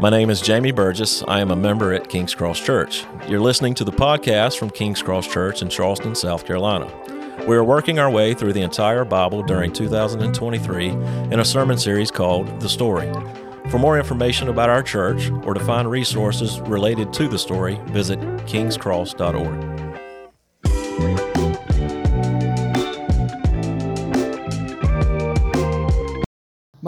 My name is Jamie Burgess. I am a member at King's Cross Church. You're listening to the podcast from King's Cross Church in Charleston, South Carolina. We are working our way through the entire Bible during 2023 in a sermon series called The Story. For more information about our church or to find resources related to the story, visit kingscross.org.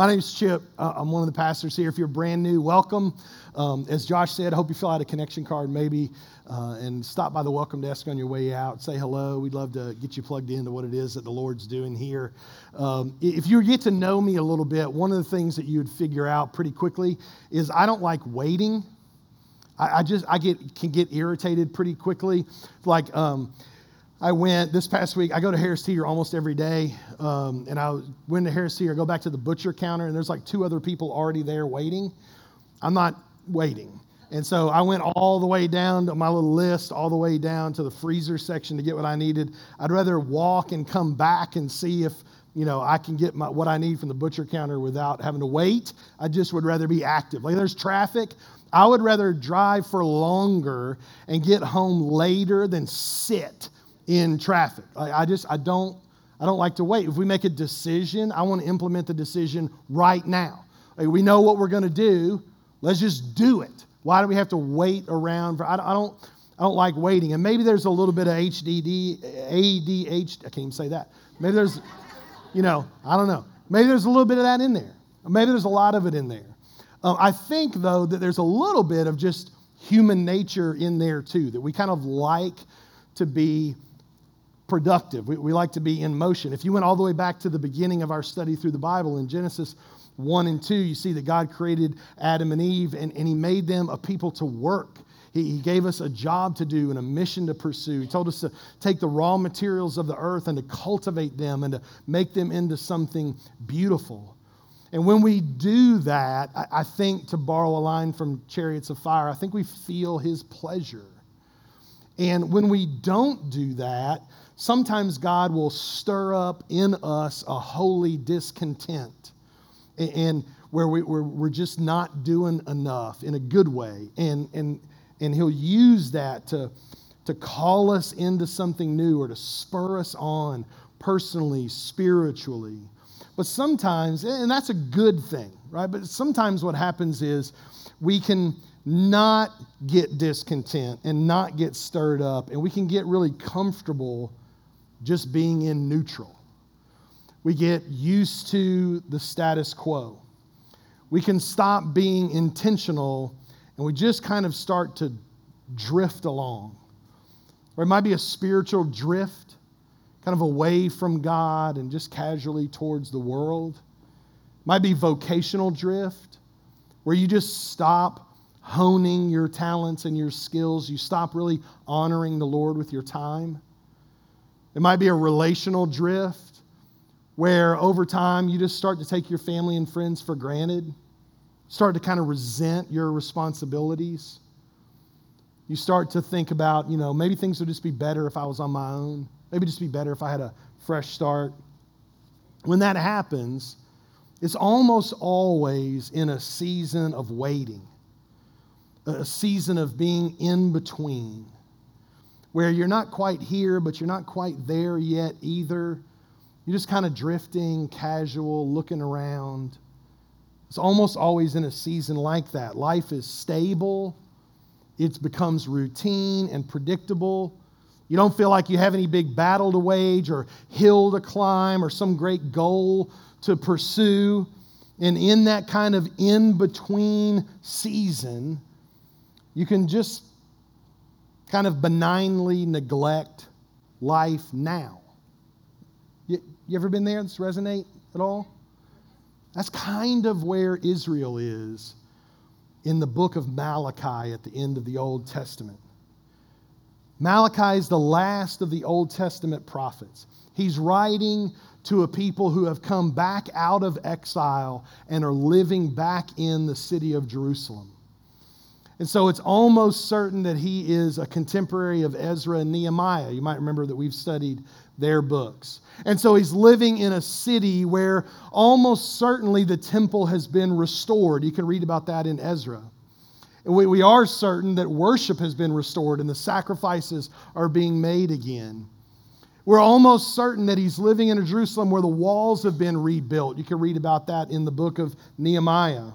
My name is Chip. Uh, I'm one of the pastors here. If you're brand new, welcome. Um, as Josh said, I hope you fill out a connection card maybe uh, and stop by the welcome desk on your way out. Say hello. We'd love to get you plugged into what it is that the Lord's doing here. Um, if you get to know me a little bit, one of the things that you would figure out pretty quickly is I don't like waiting. I, I just I get can get irritated pretty quickly. Like um, I went this past week. I go to Harris Teeter almost every day, um, and I went to Harris Teeter. I go back to the butcher counter, and there's like two other people already there waiting. I'm not waiting, and so I went all the way down to my little list, all the way down to the freezer section to get what I needed. I'd rather walk and come back and see if you know I can get my, what I need from the butcher counter without having to wait. I just would rather be active. Like there's traffic. I would rather drive for longer and get home later than sit in traffic. I, I just, I don't, I don't like to wait. If we make a decision, I want to implement the decision right now. Like we know what we're going to do. Let's just do it. Why do we have to wait around for? I, I don't. I don't like waiting. And maybe there's a little bit of HDD, ADHD. I can't even say that. Maybe there's, you know, I don't know. Maybe there's a little bit of that in there. Maybe there's a lot of it in there. Um, I think, though, that there's a little bit of just human nature in there, too, that we kind of like to be productive. We, we like to be in motion. If you went all the way back to the beginning of our study through the Bible in Genesis 1 and 2, you see that God created Adam and Eve and, and He made them a people to work. He, he gave us a job to do and a mission to pursue. He told us to take the raw materials of the earth and to cultivate them and to make them into something beautiful. And when we do that, I, I think, to borrow a line from Chariots of Fire, I think we feel His pleasure. And when we don't do that, sometimes God will stir up in us a holy discontent and where we, are we're just not doing enough in a good way. And, and, and He'll use that to, to call us into something new or to spur us on personally, spiritually. But sometimes, and that's a good thing, right? But sometimes what happens is we can not get discontent and not get stirred up, and we can get really comfortable just being in neutral. We get used to the status quo. We can stop being intentional and we just kind of start to drift along. Or it might be a spiritual drift, kind of away from God and just casually towards the world. It might be vocational drift, where you just stop honing your talents and your skills. You stop really honoring the Lord with your time. It might be a relational drift where over time you just start to take your family and friends for granted, start to kind of resent your responsibilities. You start to think about, you know, maybe things would just be better if I was on my own. Maybe just be better if I had a fresh start. When that happens, it's almost always in a season of waiting, a season of being in between where you're not quite here, but you're not quite there yet either. You're just kind of drifting, casual, looking around. It's almost always in a season like that. Life is stable, it becomes routine and predictable. You don't feel like you have any big battle to wage or hill to climb or some great goal to pursue. And in that kind of in between season, you can just kind of benignly neglect life now. You, you ever been there? Does this resonate at all? That's kind of where Israel is in the book of Malachi at the end of the Old Testament. Malachi is the last of the Old Testament prophets. He's writing to a people who have come back out of exile and are living back in the city of Jerusalem. And so it's almost certain that he is a contemporary of Ezra and Nehemiah. You might remember that we've studied their books. And so he's living in a city where almost certainly the temple has been restored. You can read about that in Ezra. We, are certain that worship has been restored and the sacrifices are being made again. We're almost certain that he's living in a Jerusalem where the walls have been rebuilt. You can read about that in the book of Nehemiah.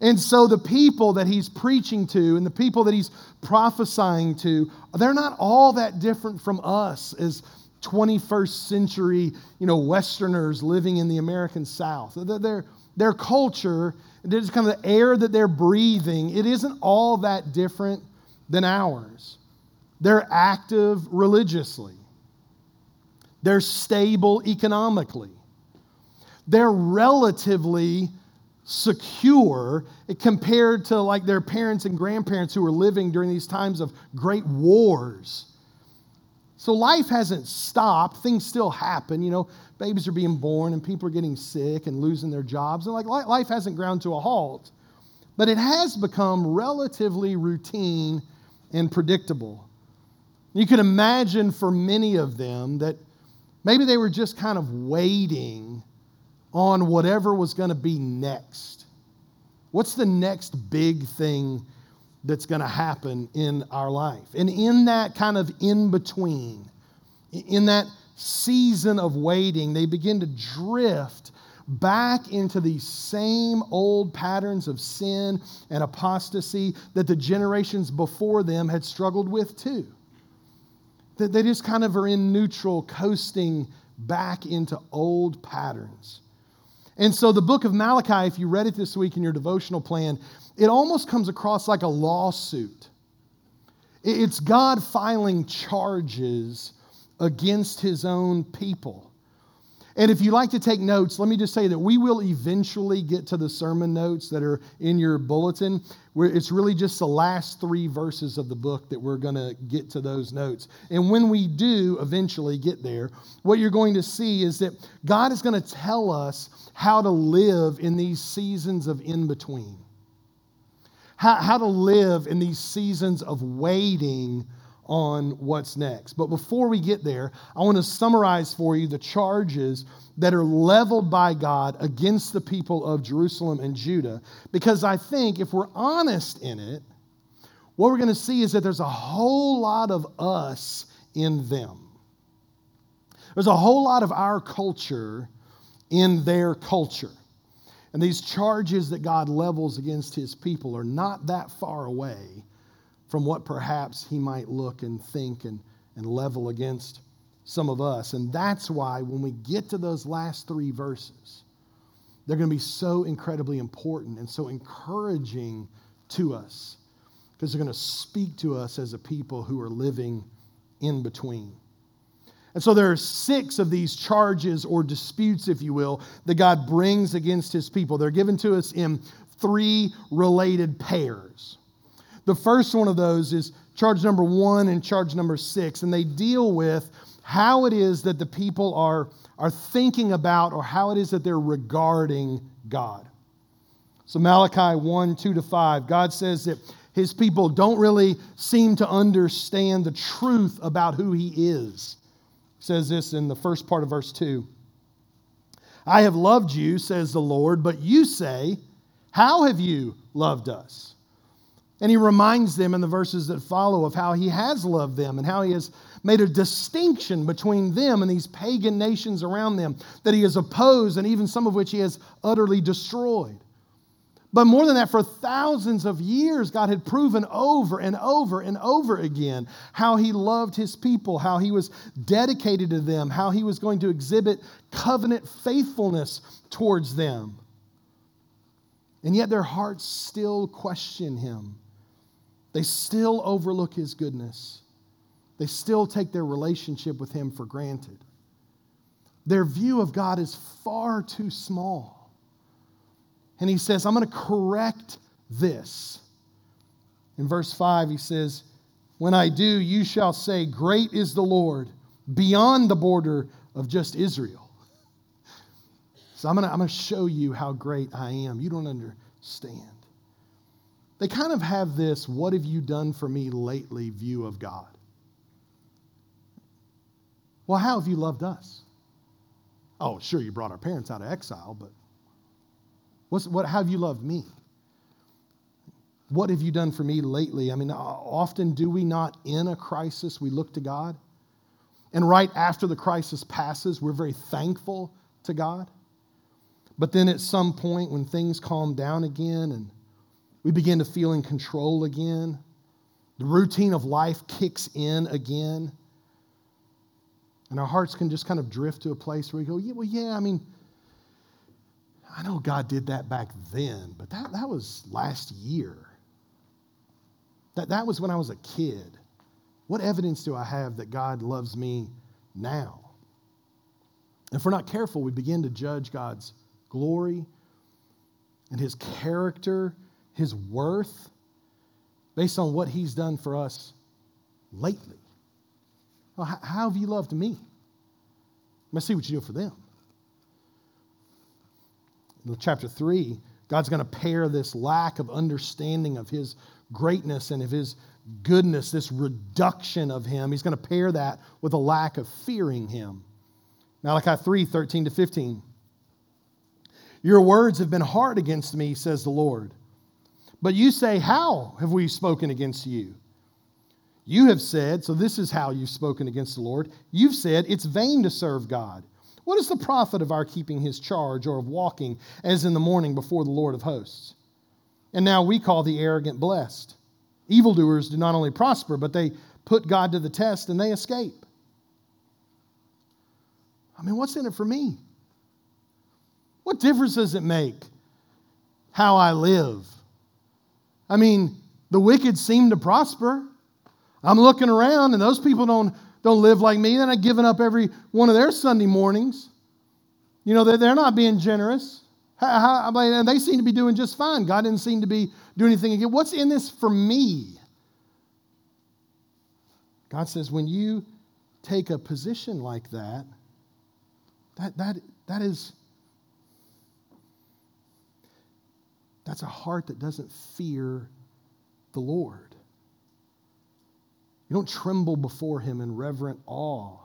And so the people that he's preaching to and the people that he's prophesying to, they're not all that different from us as 21st century, you know, Westerners living in the American South. Their, their culture, just kind of the air that they're breathing, it isn't all that different than ours. They're active religiously. They're stable economically. They're relatively secure compared to like their parents and grandparents who were living during these times of great wars. So life hasn't stopped. Things still happen. You know, babies are being born and people are getting sick and losing their jobs. And like life hasn't ground to a halt. But it has become relatively routine and predictable. You can imagine for many of them that maybe they were just kind of waiting on whatever was going to be next. What's the next big thing that's going to happen in our life? And in that kind of in between, in that season of waiting, they begin to drift back into these same old patterns of sin and apostasy that the generations before them had struggled with too. That they just kind of are in neutral, coasting back into old patterns. And so the book of Malachi, if you read it this week in your devotional plan, it almost comes across like a lawsuit. It's God filing charges against his own people. And if you like to take notes, let me just say that we will eventually get to the sermon notes that are in your bulletin, where it's really just the last three verses of the book that we're going to get to those notes. And when we do eventually get there, what you're going to see is that God is going to tell us how to live in these seasons of in between, how, how to live in these seasons of waiting on what's next. But before we get there, I want to summarize for you the charges that are leveled by God against the people of Jerusalem and Judah. Because I think if we're honest in it, what we're going to see is that there's a whole lot of us in them. There's a whole lot of our culture in their culture. And these charges that God levels against his people are not that far away from what perhaps he might look and think and, and level against some of us. And that's why when we get to those last three verses, they're going to be so incredibly important and so encouraging to us because they're going to speak to us as a people who are living in between. And so there are six of these charges or disputes, if you will, that God brings against his people. They're given to us in three related pairs. The first one of those is charge number one and charge number six, and they deal with how it is that the people are, are thinking about or how it is that they're regarding God. So, Malachi 1 2 to 5, God says that his people don't really seem to understand the truth about who he is. Says this in the first part of verse 2. I have loved you, says the Lord, but you say, How have you loved us? And he reminds them in the verses that follow of how he has loved them and how he has made a distinction between them and these pagan nations around them that he has opposed and even some of which he has utterly destroyed. But more than that, for thousands of years, God had proven over and over and over again how He loved His people, how He was dedicated to them, how He was going to exhibit covenant faithfulness towards them. And yet their hearts still question Him. They still overlook his goodness. They still take their relationship with him for granted. Their view of God is far too small. And he says, I'm going to correct this. In verse 5, he says, When I do, you shall say, Great is the Lord, beyond the border of just Israel. So I'm going to, I'm going to show you how great I am. You don't understand they kind of have this, what have you done for me lately view of God. Well, how have you loved us? Oh, sure, you brought our parents out of exile, but what's, what, have you loved me? What have you done for me lately? I mean, often do we not, in a crisis, we look to God? And right after the crisis passes, we're very thankful to God. But then at some point, when things calm down again and we begin to feel in control again, the routine of life kicks in again. And our hearts can just kind of drift to a place where we go, yeah, well, yeah, I mean, I know God did that back then, but that, that was last year. That, that was when I was a kid. What evidence do I have that God loves me now? If we're not careful, we begin to judge God's glory and his character, his worth, based on what he's done for us lately. Well, how have you loved me? Let's see what you do for them. In chapter 3, God's going to pair this lack of understanding of his greatness and of his goodness, this reduction of him. He's going to pair that with a lack of fearing him. Malachi 3 13 to 15. Your words have been hard against me, says the Lord. But you say, How have we spoken against you? You have said, so this is how you've spoken against the Lord. You've said, It's vain to serve God. What is the profit of our keeping his charge or of walking as in the mourning before the Lord of hosts? And now we call the arrogant blessed. Evildoers do not only prosper, but they put God to the test and they escape. I mean, what's in it for me? What difference does it make how I live? I mean, the wicked seem to prosper. I'm looking around and those people don't, don't live like me. They're not giving up every one of their Sunday mornings. You know, they're, they're not being generous. How, how, and they seem to be doing just fine. God didn't seem to be doing anything again. What's in this for me? God says, when you take a position like that, that, that, that is That's a heart that doesn't fear the Lord. You don't tremble before him in reverent awe.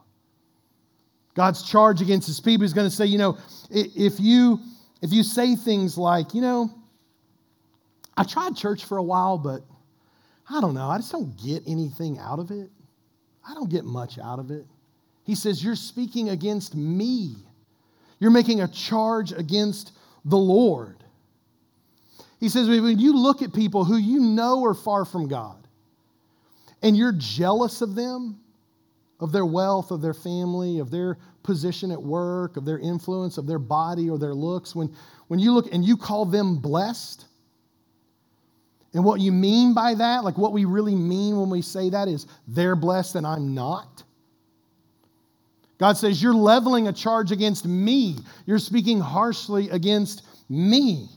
God's charge against his people is going to say, you know, if you if you say things like, you know, I tried church for a while, but I don't know, I just don't get anything out of it. I don't get much out of it. He says, You're speaking against me. You're making a charge against the Lord. He says, when you look at people who you know are far from God and you're jealous of them, of their wealth, of their family, of their position at work, of their influence, of their body or their looks, when, when you look and you call them blessed, and what you mean by that, like what we really mean when we say that, is they're blessed and I'm not. God says, You're leveling a charge against me. You're speaking harshly against me.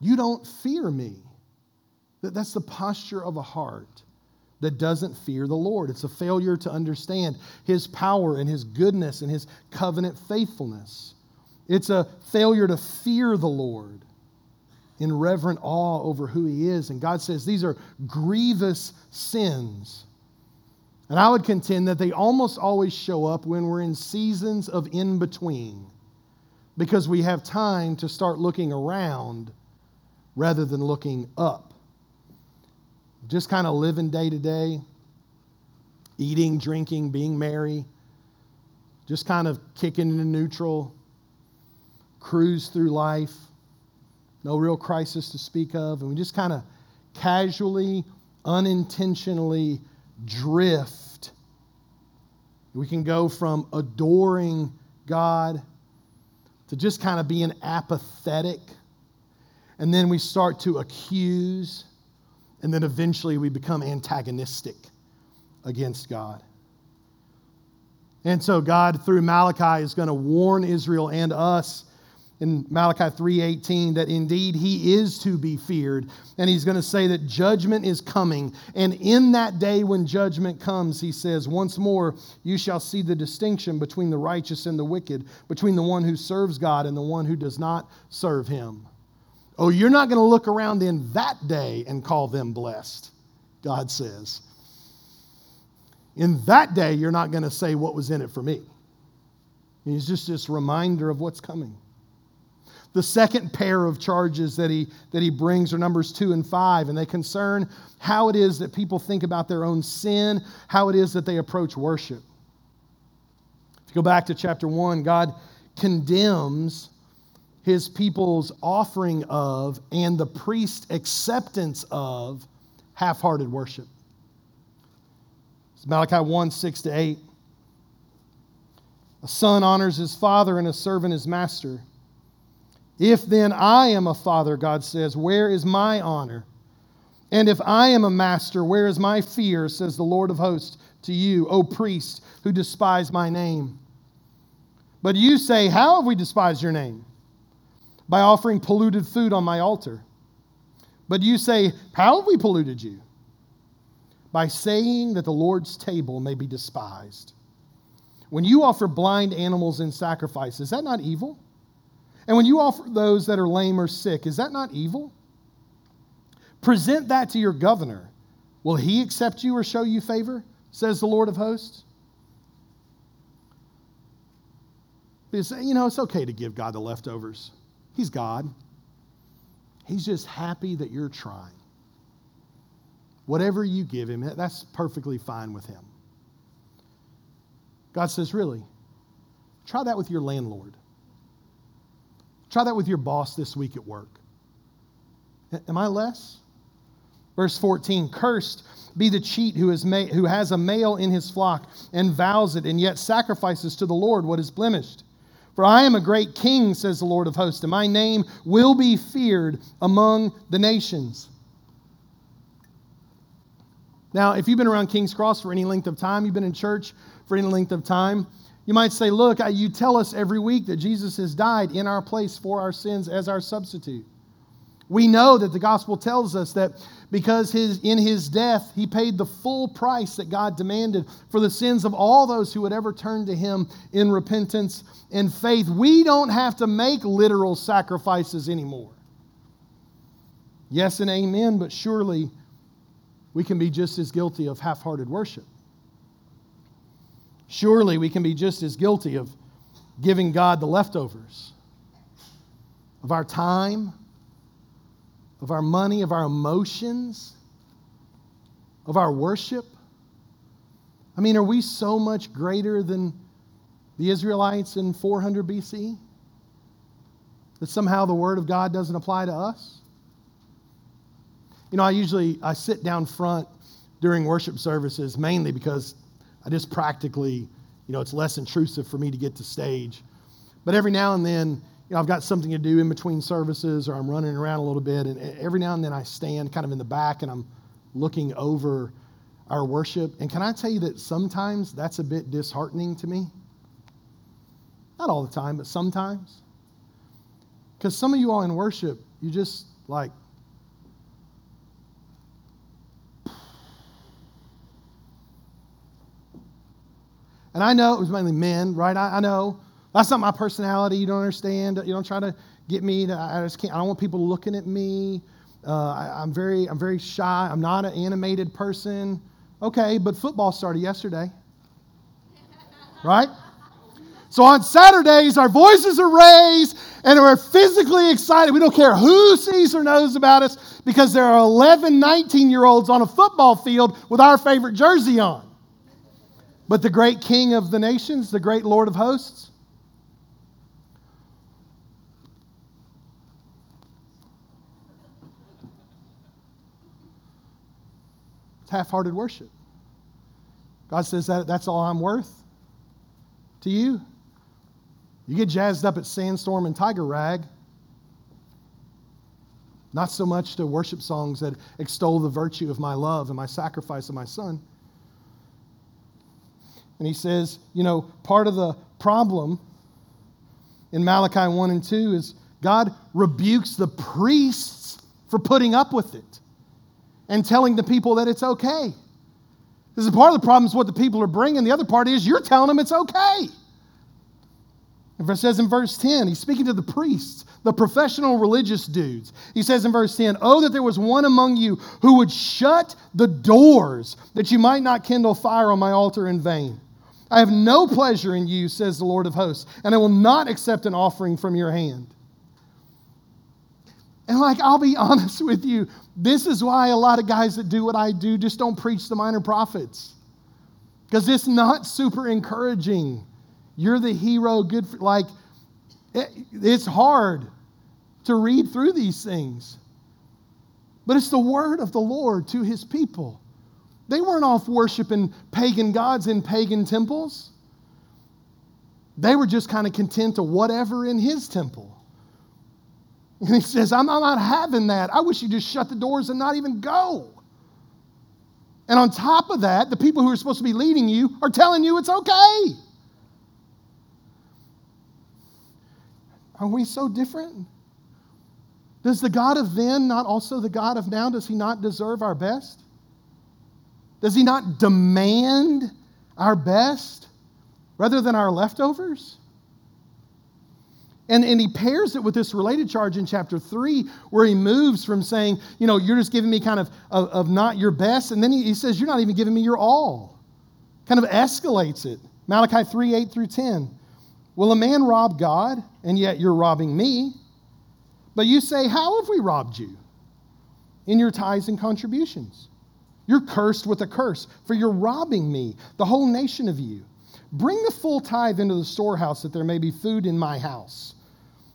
You don't fear me. That's the posture of a heart that doesn't fear the Lord. It's a failure to understand His power and His goodness and His covenant faithfulness. It's a failure to fear the Lord in reverent awe over who He is. And God says these are grievous sins. And I would contend that they almost always show up when we're in seasons of in between because we have time to start looking around rather than looking up. Just kind of living day to day, eating, drinking, being merry, just kind of kicking into neutral, cruise through life, no real crisis to speak of, and we just kind of casually, unintentionally drift. We can go from adoring God to just kind of being apathetic and then we start to accuse, and then eventually we become antagonistic against God. And so God through Malachi is going to warn Israel and us in Malachi 3:18 that indeed he is to be feared and he's going to say that judgment is coming and in that day when judgment comes he says once more you shall see the distinction between the righteous and the wicked between the one who serves God and the one who does not serve him Oh, you're not going to look around in that day and call them blessed, God says. In that day, you're not going to say what was in it for me. It's just this reminder of what's coming. The second pair of charges that he, that he brings are Numbers 2 and 5, and they concern how it is that people think about their own sin, how it is that they approach worship. If you go back to chapter 1, God condemns his people's offering of and the priest's acceptance of half hearted worship. It's Malachi 1 6 to 8. A son honors his father and a servant his master. If then I am a father, God says, where is my honor? And if I am a master, where is my fear, says the Lord of hosts to you, O priests who despise my name? But you say, How have we despised your name? By offering polluted food on my altar. But you say, How have we polluted you? By saying that the Lord's table may be despised. When you offer blind animals in sacrifice, is that not evil? And when you offer those that are lame or sick, is that not evil? Present that to your governor. Will he accept you or show you favor? Says the Lord of hosts. Because, you know, it's okay to give God the leftovers. He's God. He's just happy that you're trying. Whatever you give him, that's perfectly fine with him. God says, really, try that with your landlord. Try that with your boss this week at work. Am I less? Verse 14 Cursed be the cheat who, is ma- who has a male in his flock and vows it, and yet sacrifices to the Lord what is blemished. For I am a great king, says the Lord of hosts, and my name will be feared among the nations. Now, if you've been around King's Cross for any length of time, you've been in church for any length of time, you might say, Look, you tell us every week that Jesus has died in our place for our sins as our substitute. We know that the gospel tells us that because his, in his death, he paid the full price that God demanded for the sins of all those who would ever turn to him in repentance and faith. We don't have to make literal sacrifices anymore. Yes and amen, but surely we can be just as guilty of half hearted worship. Surely we can be just as guilty of giving God the leftovers of our time of our money, of our emotions, of our worship? I mean, are we so much greater than the Israelites in 400 BC? That somehow the word of God doesn't apply to us? You know, I usually I sit down front during worship services mainly because I just practically, you know, it's less intrusive for me to get to stage. But every now and then, you know, I've got something to do in between services or I'm running around a little bit. And every now and then I stand kind of in the back and I'm looking over our worship. And can I tell you that sometimes that's a bit disheartening to me? Not all the time, but sometimes. Because some of you all in worship, you just like, and I know it was mainly men, right? I, I know that's not my personality. You don't understand. You don't try to get me. To, I just can't. I don't want people looking at me. Uh, I, am very, I'm very shy. I'm not an animated person. Okay, but football started yesterday, right? So on Saturdays, our voices are raised and we're physically excited. We don't care who sees or knows about us because there are 11, 19 year olds on a football field with our favorite jersey on. But the great King of the nations, the great Lord of hosts, Half hearted worship. God says that that's all I'm worth to you. You get jazzed up at Sandstorm and Tiger Rag. Not so much to worship songs that extol the virtue of my love and my sacrifice of my son. And he says, you know, part of the problem in Malachi 1 and 2 is God rebukes the priests for putting up with it and telling the people that it's okay. This is part of the problem is what the people are bringing. The other part is you're telling them it's okay. And it says in verse 10, he's speaking to the priests, the professional religious dudes. He says in verse 10, Oh, that there was one among you who would shut the doors, that you might not kindle fire on my altar in vain. I have no pleasure in you, says the Lord of hosts, and I will not accept an offering from your hand. And like, I'll be honest with you, this is why a lot of guys that do what I do just don't preach the minor prophets. Because it's not super encouraging. You're the hero, good for, like, it, it's hard to read through these things. But it's the word of the Lord to his people. They weren't off worshiping pagan gods in pagan temples. They were just kind of content to whatever in his temple. And he says, I'm not having that. I wish you'd just shut the doors and not even go. And on top of that, the people who are supposed to be leading you are telling you it's okay. Are we so different? Does the God of then not also the God of now, does he not deserve our best? Does he not demand our best rather than our leftovers? And, and he pairs it with this related charge in chapter 3, where he moves from saying, you know, you're just giving me kind of, of, of not your best. And then he, he says, you're not even giving me your all. Kind of escalates it. Malachi 3 8 through 10. Will a man rob God, and yet you're robbing me? But you say, How have we robbed you? In your tithes and contributions. You're cursed with a curse, for you're robbing me, the whole nation of you. Bring the full tithe into the storehouse, that there may be food in my house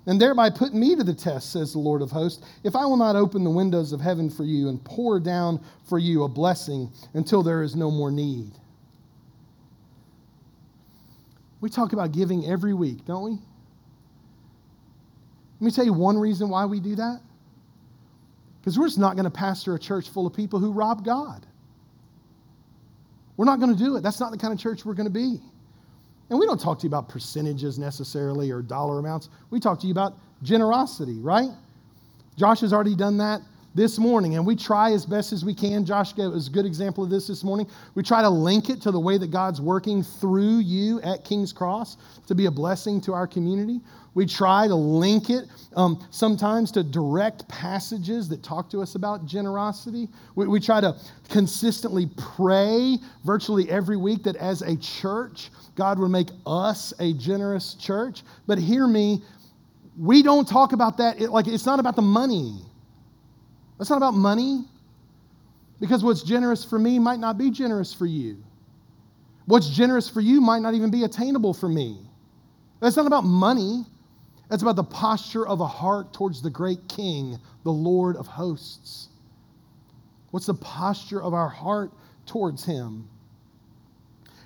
and thereby put me to the test, says the Lord of hosts, if I will not open the windows of heaven for you and pour down for you a blessing until there is no more need. We talk about giving every week, don't we? Let me tell you one reason why we do that. Because we're just not going to pastor a church full of people who rob God. We're not going to do it. That's not the kind of church we're going to be. And we don't talk to you about percentages necessarily or dollar amounts. We talk to you about generosity, right? Josh has already done that this morning, and we try as best as we can. Josh gave us a good example of this this morning. We try to link it to the way that God's working through you at King's Cross to be a blessing to our community. We try to link it um, sometimes to direct passages that talk to us about generosity. We, we try to consistently pray virtually every week that as a church, God would make us a generous church. But hear me, we don't talk about that. It, like, it's not about the money. It's not about money. Because what's generous for me might not be generous for you. What's generous for you might not even be attainable for me. It's not about money. It's about the posture of a heart towards the great King, the Lord of hosts. What's the posture of our heart towards Him?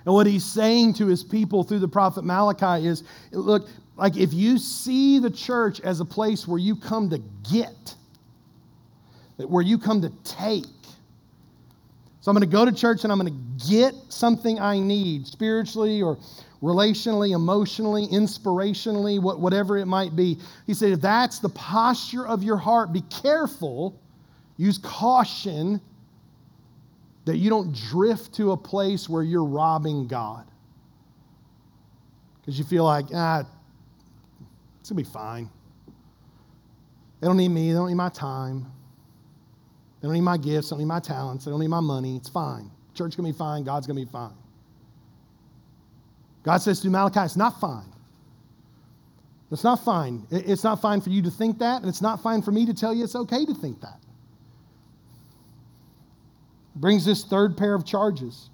And what he's saying to his people through the prophet Malachi is look, like if you see the church as a place where you come to get, where you come to take. So I'm going to go to church and I'm going to get something I need spiritually or relationally, emotionally, inspirationally, whatever it might be. He said, if that's the posture of your heart, be careful, use caution that you don't drift to a place where you're robbing God. Because you feel like, ah, it's going to be fine. They don't need me, they don't need my time. They don't need my gifts, they don't need my talents, they don't need my money. It's fine. Church going to be fine, God's going to be fine. God says to Malachi, it's not fine. It's not fine. It's not fine for you to think that, and it's not fine for me to tell you it's okay to think that. Brings this third pair of charges.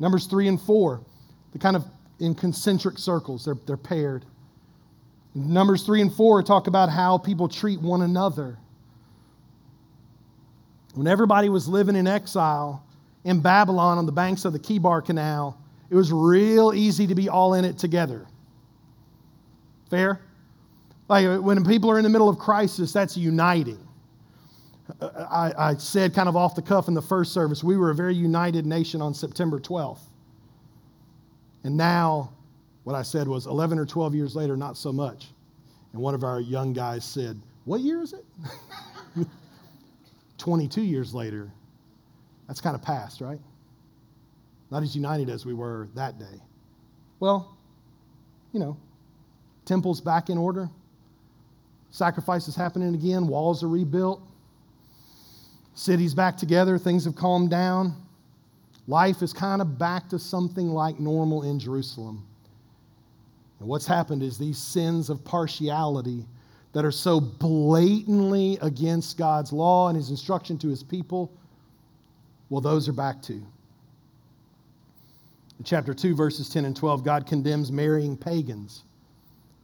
Numbers three and four, the kind of in concentric circles, they're, they're paired. Numbers three and four talk about how people treat one another. When everybody was living in exile in Babylon on the banks of the Chebar Canal, it was real easy to be all in it together. Fair? Like when people are in the middle of crisis, that's uniting. Uh, I, I, said kind of off the cuff in the first service, we were a very united nation on September 12th. And now, what I said was 11 or 12 years later, not so much. And one of our young guys said, What year is it? 22 years later. That's kind of past, right? Not as united as we were that day. Well, you know, temple's back in order, sacrifices happening again, walls are rebuilt City's back together, things have calmed down. Life is kind of back to something like normal in Jerusalem. And what's happened is these sins of partiality, that are so blatantly against God's law and his instruction to his people, well, those are back too. In chapter 2, verses 10 and 12, God condemns marrying pagans,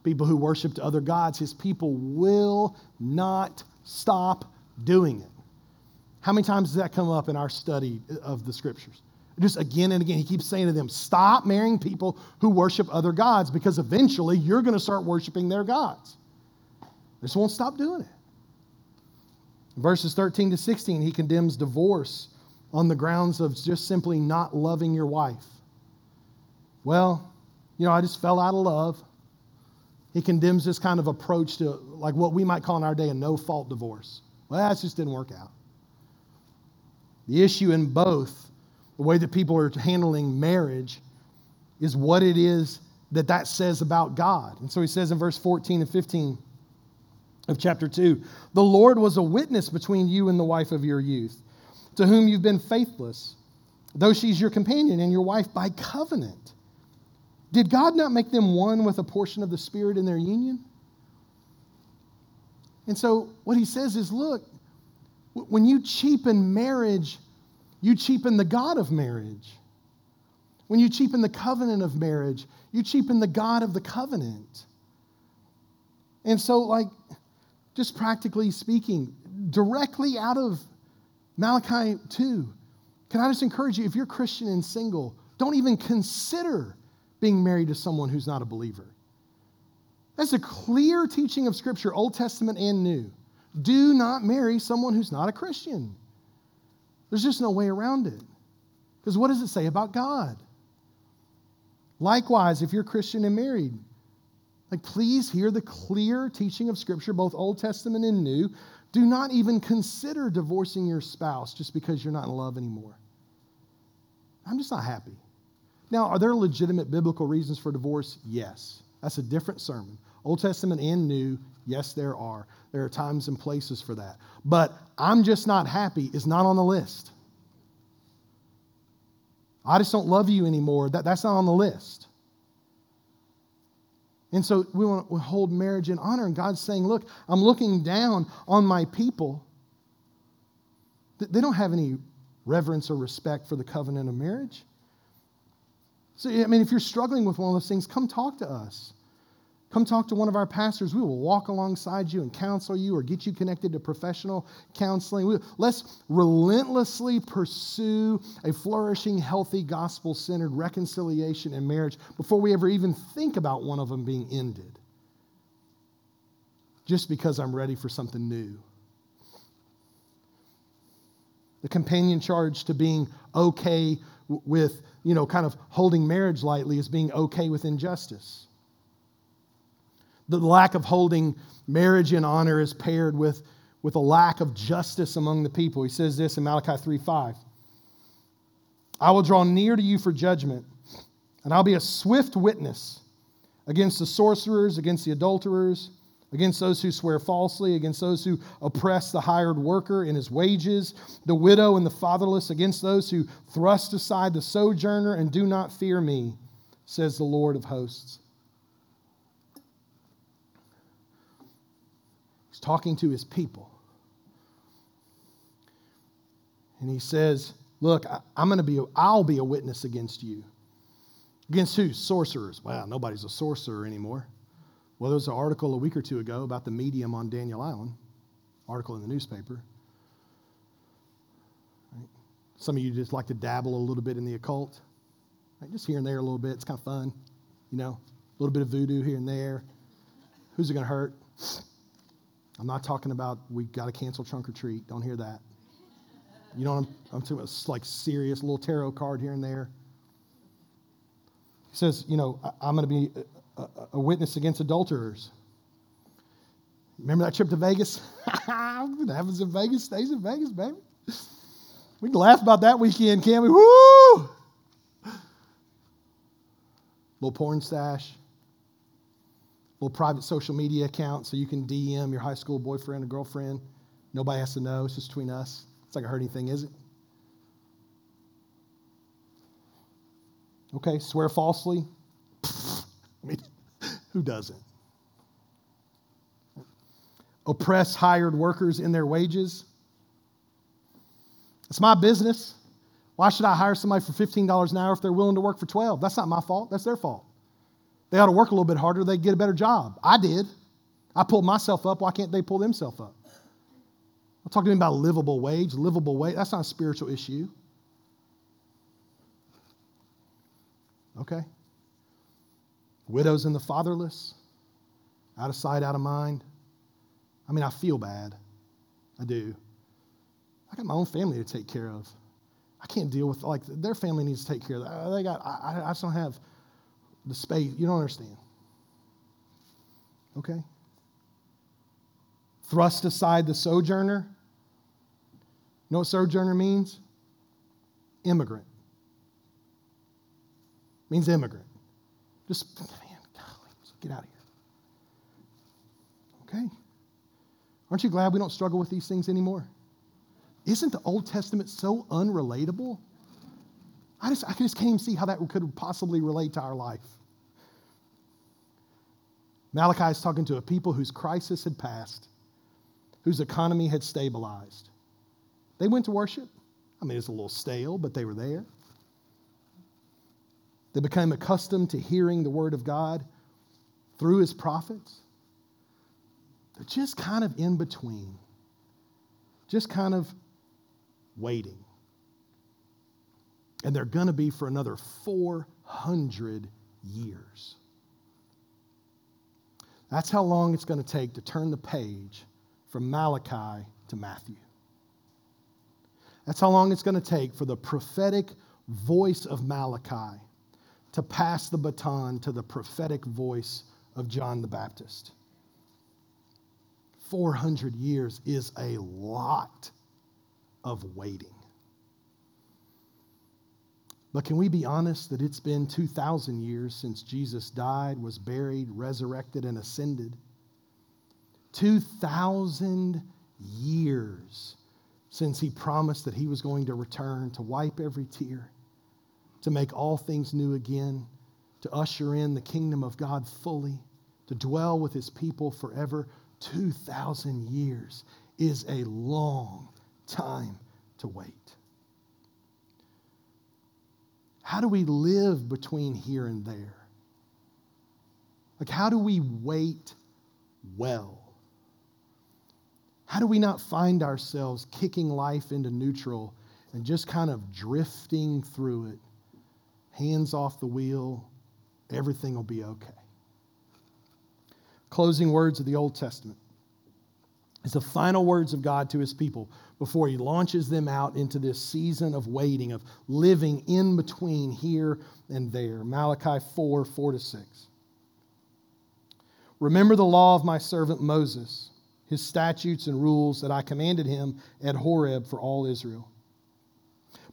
people who worshiped other gods. His people will not stop doing it. How many times does that come up in our study of the scriptures? Just again and again, he keeps saying to them, Stop marrying people who worship other gods because eventually you're going to start worshiping their gods. Just won't stop doing it. Verses 13 to 16, he condemns divorce on the grounds of just simply not loving your wife. Well, you know, I just fell out of love. He condemns this kind of approach to, like what we might call in our day, a no fault divorce. Well, that just didn't work out. The issue in both, the way that people are handling marriage, is what it is that that says about God. And so he says in verse 14 and 15 of chapter 2 The Lord was a witness between you and the wife of your youth, to whom you've been faithless, though she's your companion and your wife by covenant. Did God not make them one with a portion of the Spirit in their union? And so what he says is look, when you cheapen marriage, you cheapen the God of marriage. When you cheapen the covenant of marriage, you cheapen the God of the covenant. And so, like, just practically speaking, directly out of Malachi 2, can I just encourage you, if you're Christian and single, don't even consider being married to someone who's not a believer. That's a clear teaching of Scripture, Old Testament and New. Do not marry someone who's not a Christian. There's just no way around it. Because what does it say about God? Likewise, if you're Christian and married, like please hear the clear teaching of Scripture, both Old Testament and New. Do not even consider divorcing your spouse just because you're not in love anymore. I'm just not happy. Now, are there legitimate biblical reasons for divorce? Yes. That's a different sermon. Old Testament and New, yes, there are. There are times and places for that. But I'm just not happy is not on the list. I just don't love you anymore. That, that's not on the list. And so we want to hold marriage in honor. And God's saying, Look, I'm looking down on my people. They don't have any reverence or respect for the covenant of marriage. So, I mean, if you're struggling with one of those things, come talk to us. Come talk to one of our pastors. We will walk alongside you and counsel you or get you connected to professional counseling. Let's relentlessly pursue a flourishing, healthy, gospel centered reconciliation and marriage before we ever even think about one of them being ended. Just because I'm ready for something new. The companion charge to being okay with, you know, kind of holding marriage lightly is being okay with injustice. The lack of holding marriage in honor is paired with, with a lack of justice among the people. He says this in Malachi 3 5. I will draw near to you for judgment, and I'll be a swift witness against the sorcerers, against the adulterers, against those who swear falsely, against those who oppress the hired worker in his wages, the widow and the fatherless, against those who thrust aside the sojourner and do not fear me, says the Lord of hosts. Talking to his people. And he says, Look, I, am going to be, I'll be a witness against you. Against who? Sorcerers. Wow, nobody's a sorcerer anymore. Well, there was an article a week or two ago about the medium on Daniel Island, article in the newspaper. Right? Some of you just like to dabble a little bit in the occult, right? just here and there a little bit. It's kind of fun, you know, a little bit of voodoo here and there. Who's it going to hurt? I'm not talking about we got to cancel trunk or treat. Don't hear that. You know, I'm, I'm talking about like serious little tarot card here and there. He says, you know, I, am going to be a, a, a, witness against adulterers. Remember that trip to Vegas? what happens in Vegas stays in Vegas, baby. We can laugh about that weekend, can't we? Woo! Little porn stash little private social media account so you can DM your high school boyfriend or girlfriend. Nobody has to know. It's just between us. It's like a hurting thing, is it? Okay, swear falsely. I mean, who doesn't? oppress hired workers in their wages. It's my business. Why should I hire somebody for $15 an hour if they're willing to work for 12? That's not my fault. That's their fault. They ought to work a little bit harder. They get a better job. I did. I pulled myself up. Why can't they pull themselves up? I'm talking about livable wage, livable wage. That's not a spiritual issue. Okay? Widows and the fatherless, out of sight, out of mind. I mean, I feel bad. I do. I got my own family to take care of. I can't deal with like their family needs to take care of that. They got. I, I just don't have the space. You don't understand. Okay. Thrust aside the sojourner. You know what sojourner means? Immigrant. Means immigrant. Just man, golly, get out of here. Okay. Aren't you glad we don't struggle with these things anymore? Isn't the Old Testament so unrelatable? I just, I just can't even see how that could possibly relate to our life. Malachi is talking to a people whose crisis had passed, whose economy had stabilized. They went to worship. I mean, it's a little stale, but they were there. They became accustomed to hearing the word of God through his prophets. They're just kind of in between, just kind of waiting. And they're going to be for another 400 years. That's how long it's going to take to turn the page from Malachi to Matthew. That's how long it's going to take for the prophetic voice of Malachi to pass the baton to the prophetic voice of John the Baptist. 400 years is a lot of waiting. But can we be honest that it's been 2,000 years since Jesus died, was buried, resurrected, and ascended? 2,000 years since he promised that he was going to return to wipe every tear, to make all things new again, to usher in the kingdom of God fully, to dwell with his people forever. 2,000 years is a long time to wait. How do we live between here and there? Like, how do we wait well? How do we not find ourselves kicking life into neutral and just kind of drifting through it? Hands off the wheel, everything will be okay. Closing words of the Old Testament is the final words of God to his people before he launches them out into this season of waiting, of living in between here and there. Malachi 4 4 to 6. Remember the law of my servant Moses, his statutes and rules that I commanded him at Horeb for all Israel.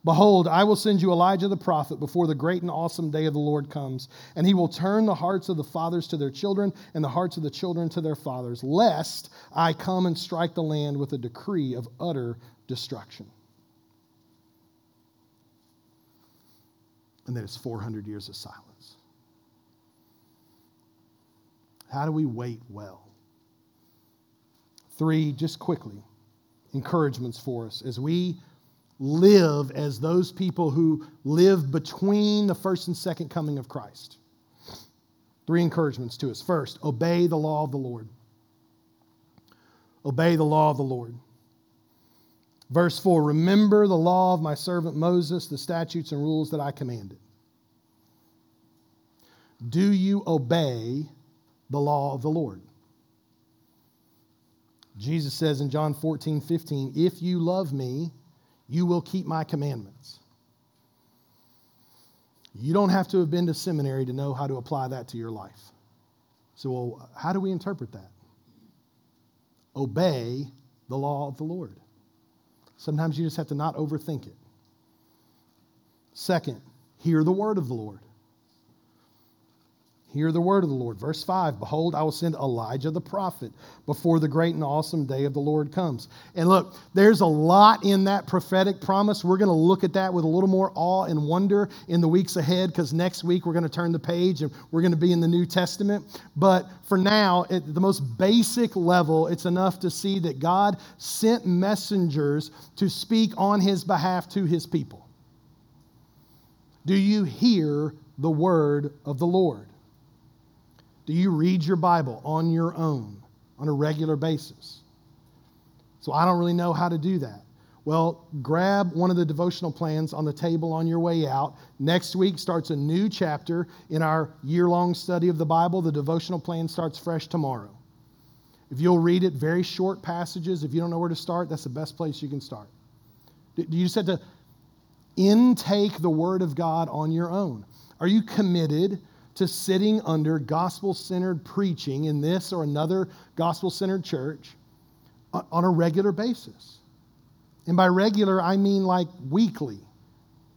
Behold, I will send you Elijah the prophet before the great and awesome day of the Lord comes, and he will turn the hearts of the fathers to their children and the hearts of the children to their fathers, lest I come and strike the land with a decree of utter destruction. And then it's 400 years of silence. How do we wait well? Three, just quickly, encouragements for us as we live as those people who live between the first and second coming of Christ. Three encouragements to us. First, obey the law of the Lord. Obey the law of the Lord. Verse 4 Remember the law of my servant Moses, the statutes and rules that I commanded. Do you obey the law of the Lord? Jesus says in John 14, 15, If you love me, you will keep my commandments. You don't have to have been to seminary to know how to apply that to your life. So, well, how do we interpret that? Obey the law of the Lord. Sometimes you just have to not overthink it. Second, hear the word of the Lord. Hear the word of the Lord. Verse 5 Behold, I will send Elijah the prophet before the great and awesome day of the Lord comes. And look, there's a lot in that prophetic promise. We're going to look at that with a little more awe and wonder in the weeks ahead because next week we're going to turn the page and we're going to be in the New Testament. But for now, at the most basic level, it's enough to see that God sent messengers to speak on his behalf to his people. Do you hear the word of the Lord? Do you read your Bible on your own on a regular basis? So I don't really know how to do that. Well, grab one of the devotional plans on the table on your way out. Next week starts a new chapter in our year long study of the Bible. The devotional plan starts fresh tomorrow. If you'll read it, very short passages. If you don't know where to start, that's the best place you can start. You just have to intake the Word of God on your own. Are you committed to sitting under gospel centered preaching in this or another gospel centered church on a regular basis. And by regular, I mean like weekly,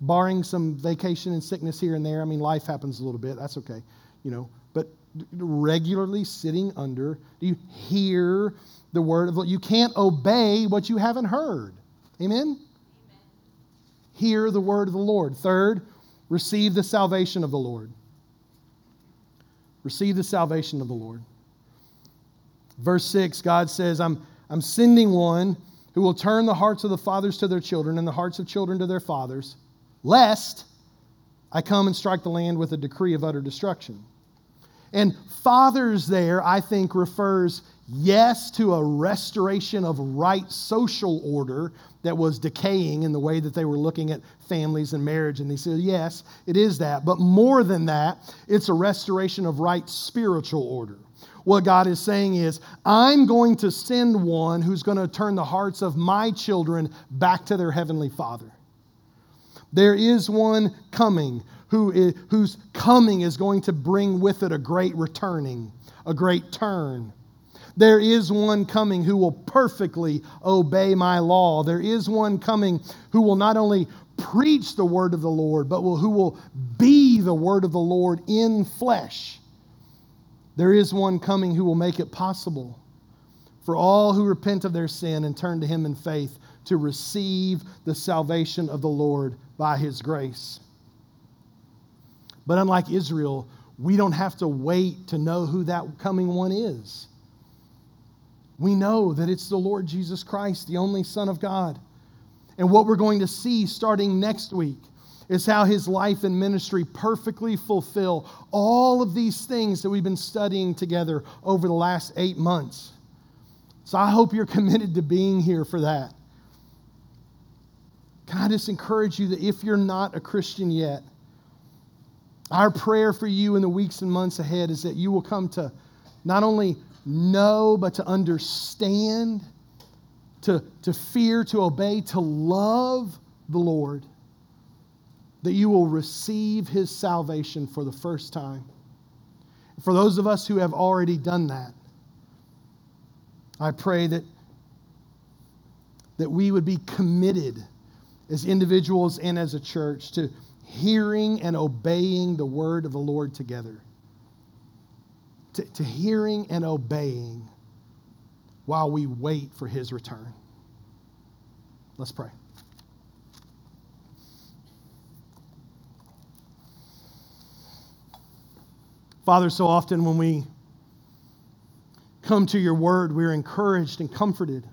barring some vacation and sickness here and there. I mean, life happens a little bit, that's okay, you know. But regularly sitting under, do you hear the word of the You can't obey what you haven't heard. Amen? Amen? Hear the word of the Lord. Third, receive the salvation of the Lord. Receive the salvation of the Lord. Verse 6, God says, I'm, I'm sending one who will turn the hearts of the fathers to their children and the hearts of children to their fathers, lest I come and strike the land with a decree of utter destruction. And fathers there, I think, refers yes to a restoration of right social order that was decaying in the way that they were looking at families and marriage. And they said, yes, it is that. But more than that, it's a restoration of right spiritual order. What God is saying is, I'm going to send one who's going to turn the hearts of my children back to their heavenly Father. There is one coming who is, whose coming is going to bring with it a great returning, a great turn. There is one coming who will perfectly obey my law. There is one coming who will not only preach the word of the Lord, but will, who will be the word of the Lord in flesh. There is one coming who will make it possible for all who repent of their sin and turn to him in faith to receive the salvation of the Lord by his grace. But unlike Israel, we don't have to wait to know who that coming one is we know that it's the Lord Jesus Christ, the only Son of God. And what we're going to see starting next week is how his life and ministry perfectly fulfill all of these things that we've been studying together over the last eight months. So I hope you're committed to being here for that. Can I just encourage you that if you're not a Christian yet, our prayer for you in the weeks and months ahead is that you will come to not only know, but to understand, to, to fear, to obey, to love the Lord, that you will receive his salvation for the first time. For those of us who have already done that, I pray that, that we would be committed as individuals and as a church to hearing and obeying the word of the Lord together to, to hearing and obeying while we wait for his return. Let's pray. Father, so often when we come to your word, we're encouraged and comforted.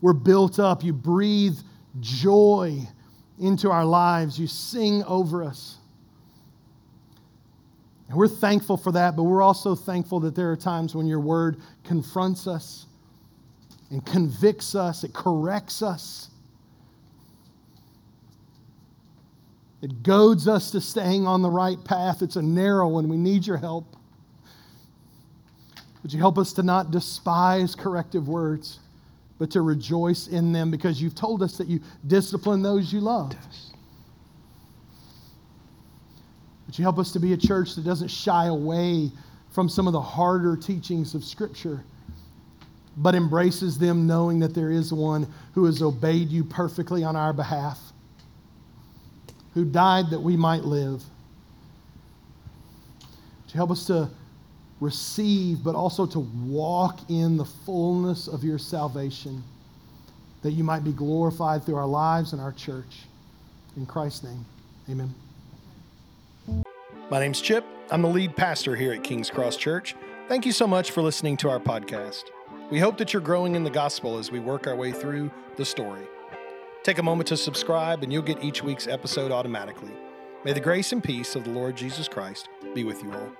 We're built up. You breathe joy into our lives. You sing over us. And we're thankful for that, but we're also thankful that there are times when your word confronts us and convicts us, it corrects us. It goads us to staying on the right path. It's a narrow one. We need your help. Would you help us to not despise corrective words, but to rejoice in them because you've told us that you discipline those you love. Would you help us to be a church that doesn't shy away from some of the harder teachings of Scripture, but embraces them knowing that there is one who has obeyed you perfectly on our behalf, who died that we might live. You help us to receive, but also to walk in the fullness of your salvation, that you might be glorified through our lives and our church. In Christ's name, amen. My name's Chip. I'm the lead pastor here at King's Cross Church. Thank you so much for listening to our podcast. We hope that you're growing in the gospel as we work our way through the story. Take a moment to subscribe, and you'll get each week's episode automatically. May the grace and peace of the Lord Jesus Christ be with you all.